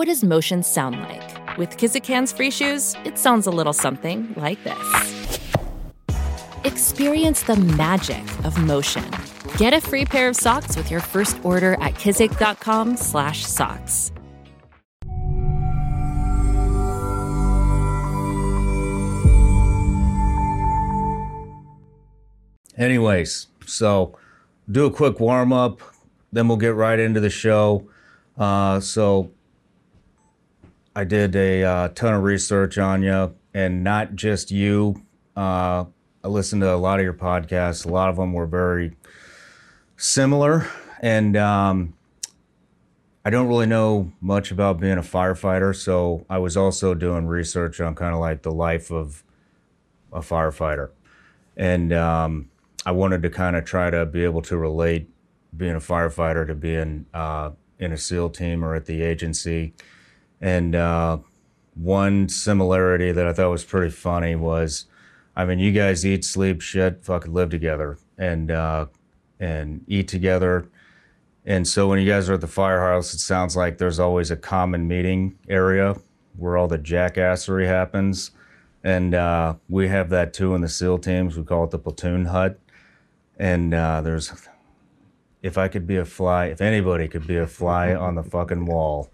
What does motion sound like? With Kizik hands free shoes, it sounds a little something like this. Experience the magic of motion. Get a free pair of socks with your first order at kizik.com/socks. Anyways, so do a quick warm up, then we'll get right into the show. Uh, so I did a uh, ton of research on you, and not just you. Uh, I listened to a lot of your podcasts. A lot of them were very similar, and um, I don't really know much about being a firefighter. So I was also doing research on kind of like the life of a firefighter, and um, I wanted to kind of try to be able to relate being a firefighter to being uh, in a SEAL team or at the agency. And uh, one similarity that I thought was pretty funny was, I mean, you guys eat, sleep, shit, fucking live together, and uh, and eat together. And so when you guys are at the firehouse, it sounds like there's always a common meeting area where all the jackassery happens. And uh, we have that too in the SEAL teams. We call it the platoon hut. And uh, there's, if I could be a fly, if anybody could be a fly on the fucking wall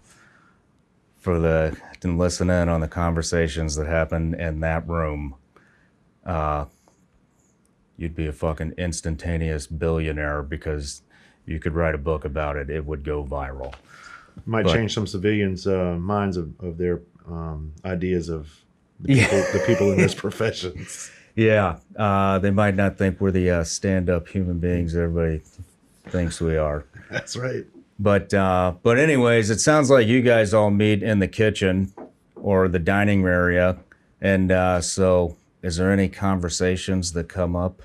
for the, and listen in on the conversations that happen in that room, uh, you'd be a fucking instantaneous billionaire because you could write a book about it. It would go viral. Might But- change some civilians' uh, minds of, of their um, ideas of the Yeah. people, the people in this profession. Yeah, uh, they might not think we're the uh, stand-up human beings everybody thinks we are. That's right. But uh, but anyways, it sounds like you guys all meet in the kitchen or the dining area, and uh, so is there any conversations that come up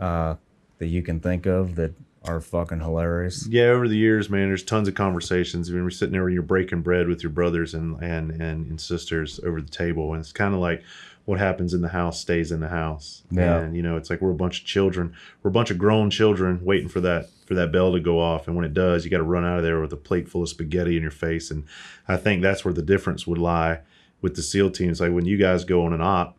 uh, that you can think of that are fucking hilarious? Yeah, over the years, man, there's tons of conversations. When you're sitting there, you're breaking bread with your brothers and and and, and sisters over the table, and it's kind of like what happens in the house stays in the house. Yeah. And you know, it's like we're a bunch of children, we're a bunch of grown children waiting for that for that bell to go off, and when it does, you got to run out of there with a plate full of spaghetti in your face. And I think that's where the difference would lie with the SEAL teams. Like when you guys go on an op,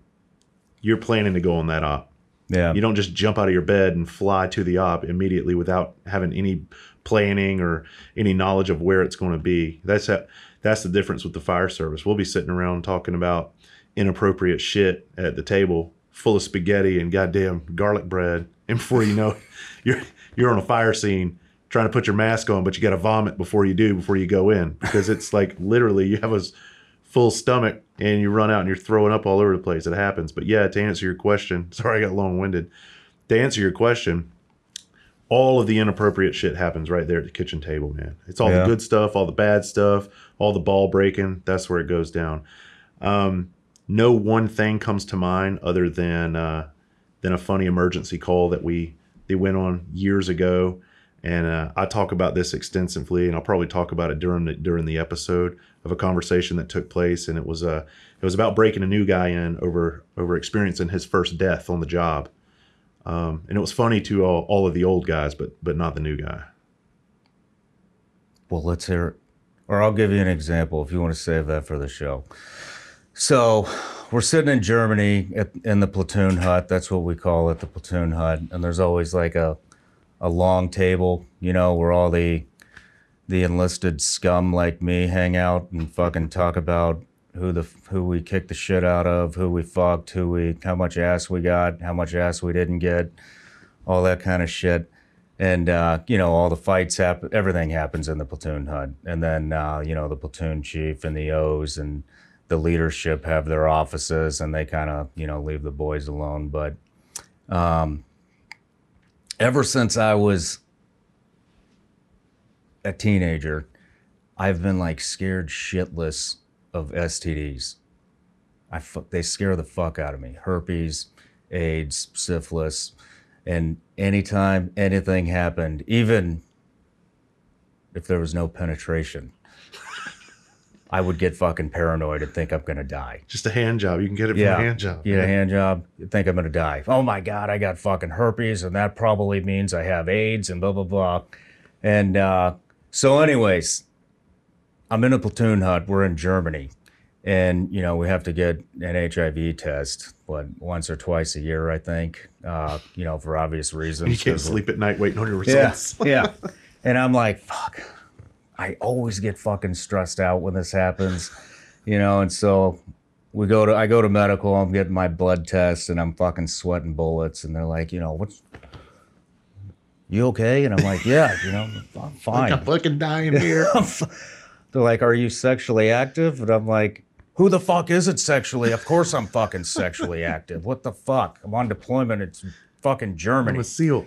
you're planning to go on that op. Yeah, You don't just jump out of your bed and fly to the op immediately without having any planning or any knowledge of where it's going to be. That's a, that's the difference with the fire service. We'll be sitting around talking about inappropriate shit at the table, full of spaghetti and goddamn garlic bread, and before you know, it, you're you're on a fire scene trying to put your mask on, but you got to vomit before you do before you go in because it's like literally you have a full stomach and you run out and you're throwing up all over the place. It happens. But yeah, to answer your question, sorry I got long winded. To answer your question, all of the inappropriate shit happens right there at the kitchen table, man. It's all Yeah. the good stuff, all the bad stuff, all the ball breaking. That's where it goes down. Um, no one thing comes to mind other than uh, than a funny emergency call that we they went on years ago, and uh, I talk about this extensively, and I'll probably talk about it during the during the episode of a conversation that took place, and it was uh, it was about breaking a new guy in over over experiencing his first death on the job, um, and it was funny to all, all of the old guys, but but not the new guy. Well, let's hear it. Or I'll give you an example if you want to save that for the show. So, we're sitting in Germany at, in the platoon hut. That's what we call it, the platoon hut. And there's always like a, a long table, you know, where all the the enlisted scum like me hang out and fucking talk about who the who we kicked the shit out of, who we fucked, who we how much ass we got, how much ass we didn't get, all that kind of shit and uh, you know all the fights happen everything happens in the platoon hut and then uh, you know the platoon chief and the o's and the leadership have their offices and they kind of you know leave the boys alone but um, ever since i was a teenager I've been like scared shitless of STDs. I they scare the fuck out of me. Herpes, AIDS, syphilis, and anytime anything happened, even if there was no penetration, I would get fucking paranoid and think I'm gonna die. Just a hand job. You can get it from Yeah, a hand job. Get a hand job, you think I'm gonna die. Oh my god, I got fucking herpes, and that probably means I have AIDS, and blah blah blah. And uh, so, anyways, I'm in a platoon hut. We're in Germany, and you know we have to get an HIV test, what once or twice a year, I think. Uh, you know, for obvious reasons. You can't sleep at night waiting on your results. yeah, results. yeah. And I'm like, fuck. I always get fucking stressed out when this happens, you know. And so we go to, I go to medical. I'm getting my blood test, and I'm fucking sweating bullets. And they're like, you know, what's, you okay? And I'm like, yeah, you know, I'm fine. I'm fucking dying here. They're like, are you sexually active? And I'm like, who the fuck isn't sexually? Of course I'm fucking sexually active. What the fuck? I'm on deployment. It's fucking Germany. I'm a seal.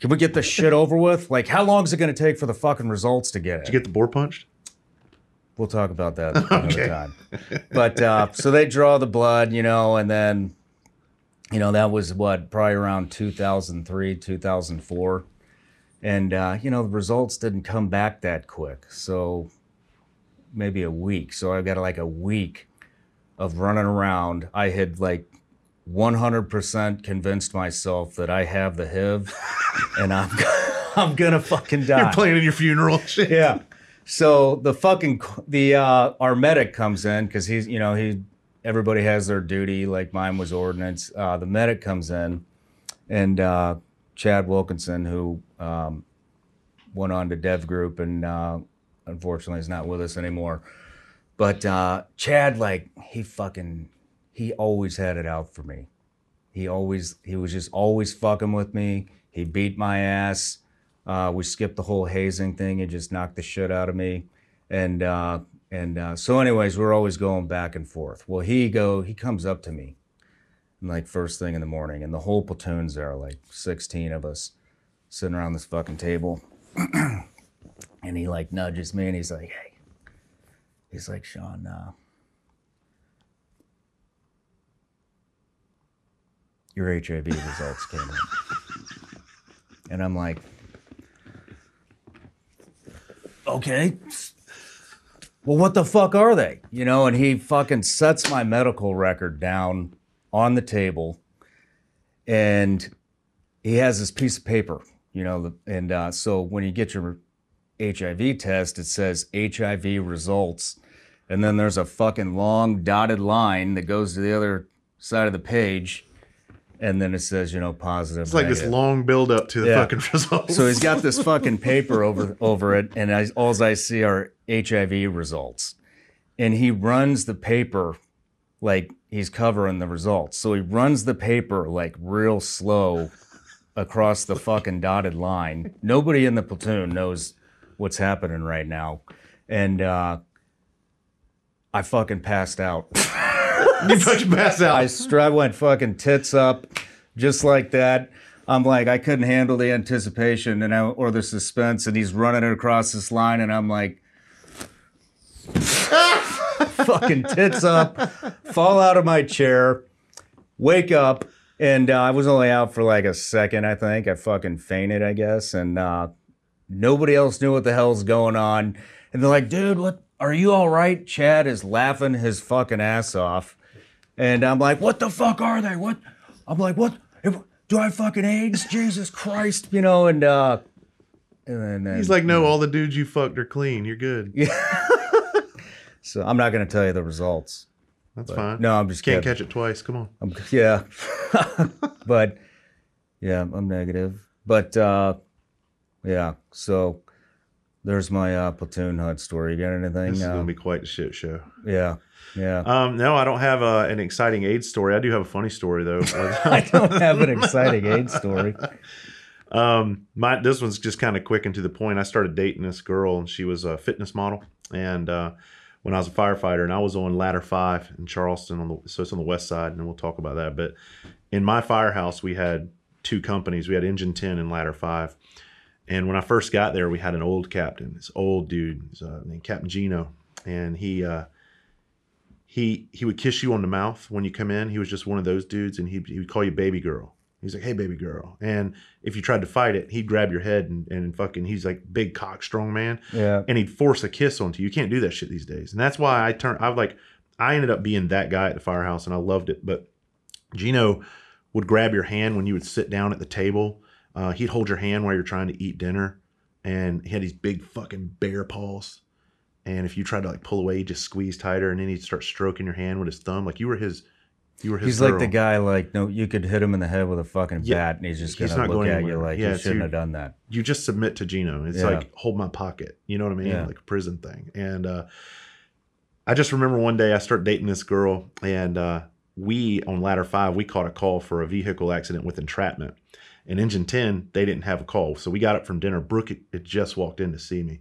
Can we get this shit over with? Like, how long is it going to take for the fucking results to get Did it? you get the boar punched? we'll talk about that another Okay. time. But uh, so they draw the blood, you know, and then, you know, that was what probably around 2003, 2004, and uh, you know the results didn't come back that quick. So maybe a week. So I got like a week of running around. I had like 100% convinced myself that I have the HIV, and I'm I'm gonna fucking die. You're planning your funeral. Shit. Yeah. So the fucking the uh, our medic comes in because he's you know he everybody has their duty like mine was ordnance. Uh, the medic comes in, and uh, Chad Wilkinson who um, went on to Dev Group and uh, unfortunately is not with us anymore. But uh, Chad like he fucking he always had it out for me. He always he was just always fucking with me. He beat my ass. Uh, we skipped the whole hazing thing. He just knocked the shit out of me, and uh, and uh, so anyways, we're always going back and forth. Well, he go he comes up to me, like first thing in the morning, and the whole platoon's there, like sixteen of us, sitting around this fucking table, and he like nudges me and he's like, hey, he's like Shawn. Uh, your HIV results came in. And I'm like, okay. Well, what the fuck are they? You know, and he fucking sets my medical record down on the table and he has this piece of paper, you know, and uh, so when you get your HIV test, it says HIV results. And then there's a fucking long dotted line that goes to the other side of the page. And then it says, you know, positive. It's like this long build up to the Yeah. fucking results. So he's got this fucking paper over over it, and I, all I see are HIV results. And he runs the paper like he's covering the results. So he runs the paper like real slow across the fucking dotted line. Nobody in the platoon knows what's happening right now. And uh, I fucking passed out. you fucking pass out. I, I went fucking tits up, just like that. I'm like, I couldn't handle the anticipation and I, or the suspense, and he's running across this line, and I'm like, fucking tits up, fall out of my chair, wake up, and uh, I was only out for like a second, I think. I fucking fainted, I guess, and uh, nobody else knew what the hell's going on. And they're like, dude, what? Are you all right? Chad is laughing his fucking ass off. And I'm like, what the fuck are they? What? I'm like, what? Do I have fucking AIDS? Jesus Christ, you know? And uh, and then He's like, no, all the dudes you fucked are clean. You're good. Yeah. so I'm not gonna tell you the results. That's fine. No, I'm just Can't kidding. catch it twice. Come on. I'm, yeah, but yeah, I'm negative. But uh, yeah, so there's my uh, platoon hut story. You got anything? This is Uh, gonna be quite a shit show. yeah, yeah. Um, no, I don't have uh, an exciting AIDS story. I do have a funny story though. I don't have an exciting AIDS story. Um, my this one's just kind of quick and to the point. I started dating this girl, and she was a fitness model. And uh, when I was a firefighter, and I was on Ladder Five in Charleston, on the so it's on the west side, and we'll talk about that. But in my firehouse, we had two companies. We had Engine Ten and Ladder Five, And when I first got there, we had an old captain, this old dude uh, named Captain Gino, and he uh, he he would kiss you on the mouth when you come in. He was just one of those dudes, and he he would call you baby girl. He's like, "Hey, baby girl," and if you tried to fight it, he'd grab your head and, and fucking. He's like big cock strong man, Yeah. and he'd force a kiss onto you. You can't do that shit these days, and that's why I turned. I was like, I ended up being that guy at the firehouse, and I loved it. But Gino would grab your hand when you would sit down at the table. Uh, he'd hold your hand while you're trying to eat dinner, and he had these big fucking bear paws. And if you tried to like pull away, he'd just squeeze tighter, and then he'd start stroking your hand with his thumb, like you were his. You were his. He's like the guy, like, no, you could hit him in the head with a fucking Yeah, bat and he's just he's going not look going at you like, Yeah, you shouldn't you- have done that. you just submit to Gino. It's Yeah. like hold my pocket. You know what I mean? Yeah. Like a prison thing. And uh, I just remember one day I started dating this girl, and uh, we on ladder five we caught a call for a vehicle accident with entrapment. And engine ten they didn't have a call, so we got up from dinner. Brooke had- just walked in to see me,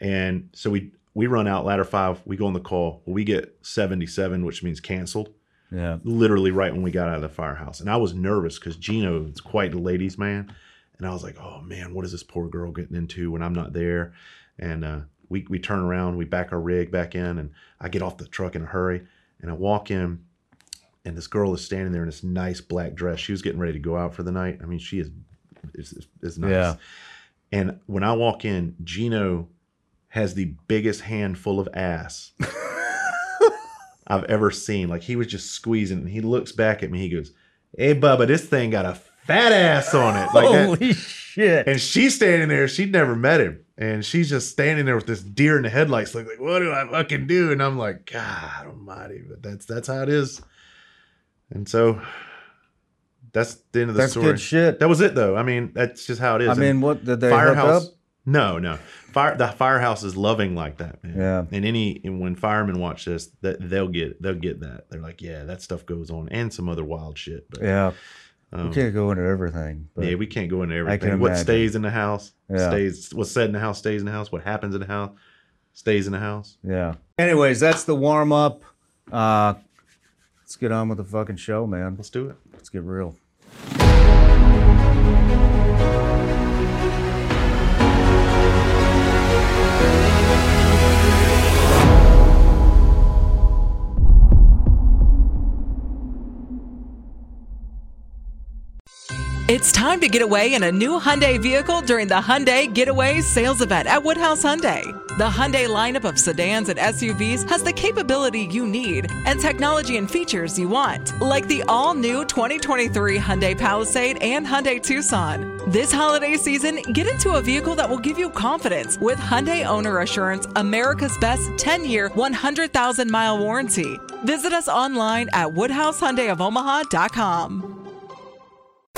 and so we we run out ladder five. We go on the call. We get seventy seven, which means canceled Yeah. literally right when we got out of the firehouse. And I was nervous because Gino is quite a ladies' man. And I was like, oh man, what is this poor girl getting into when I'm not there? And uh, we, we turn around, we back our rig back in, and I get off the truck in a hurry. And I walk in, and this girl is standing there in this nice black dress. She was getting ready to go out for the night. I mean, she is is, is nice. Yeah. And when I walk in, Gino has the biggest handful of ass I've ever seen. Like he was just squeezing, and he looks back at me. He goes, "Hey, Bubba, this thing got a fat ass on it." Like that. Holy shit. And she's standing there. She'd never met him, and she's just standing there with this deer in the headlights, like, like, "What do I fucking do?" And I'm like, "God Almighty!" But that's that's how it is. And so that's the end of the That's story. good shit. That was it, though. I mean, that's just how it is. I And- mean, what did they firehouse. up? No, no. Fire the firehouse is loving like that, man. Yeah. And any and when firemen watch this, that they'll get they'll get that. They're like, yeah, that stuff goes on, and some other wild shit. But Yeah. um, we can't go into everything. But yeah, we can't go into I everything. What stays in the house Yeah. stays. What's said in the house stays in the house. What happens in the house stays in the house. yeah. Anyways, that's the warm up. Uh, let's get on with the fucking show, man. Let's do it. Let's get real. It's time to get away in a new Hyundai vehicle during the Hyundai Getaway Sales Event at Woodhouse Hyundai. The Hyundai lineup of sedans and SUVs has the capability you need and technology and features you want, like the all-new 2023 Hyundai Palisade and Hyundai Tucson. This holiday season, get into a vehicle that will give you confidence with Hyundai Owner Assurance America's Best 10-year, 100,000-mile warranty. Visit us online at woodhousehyundaiofomaha.com.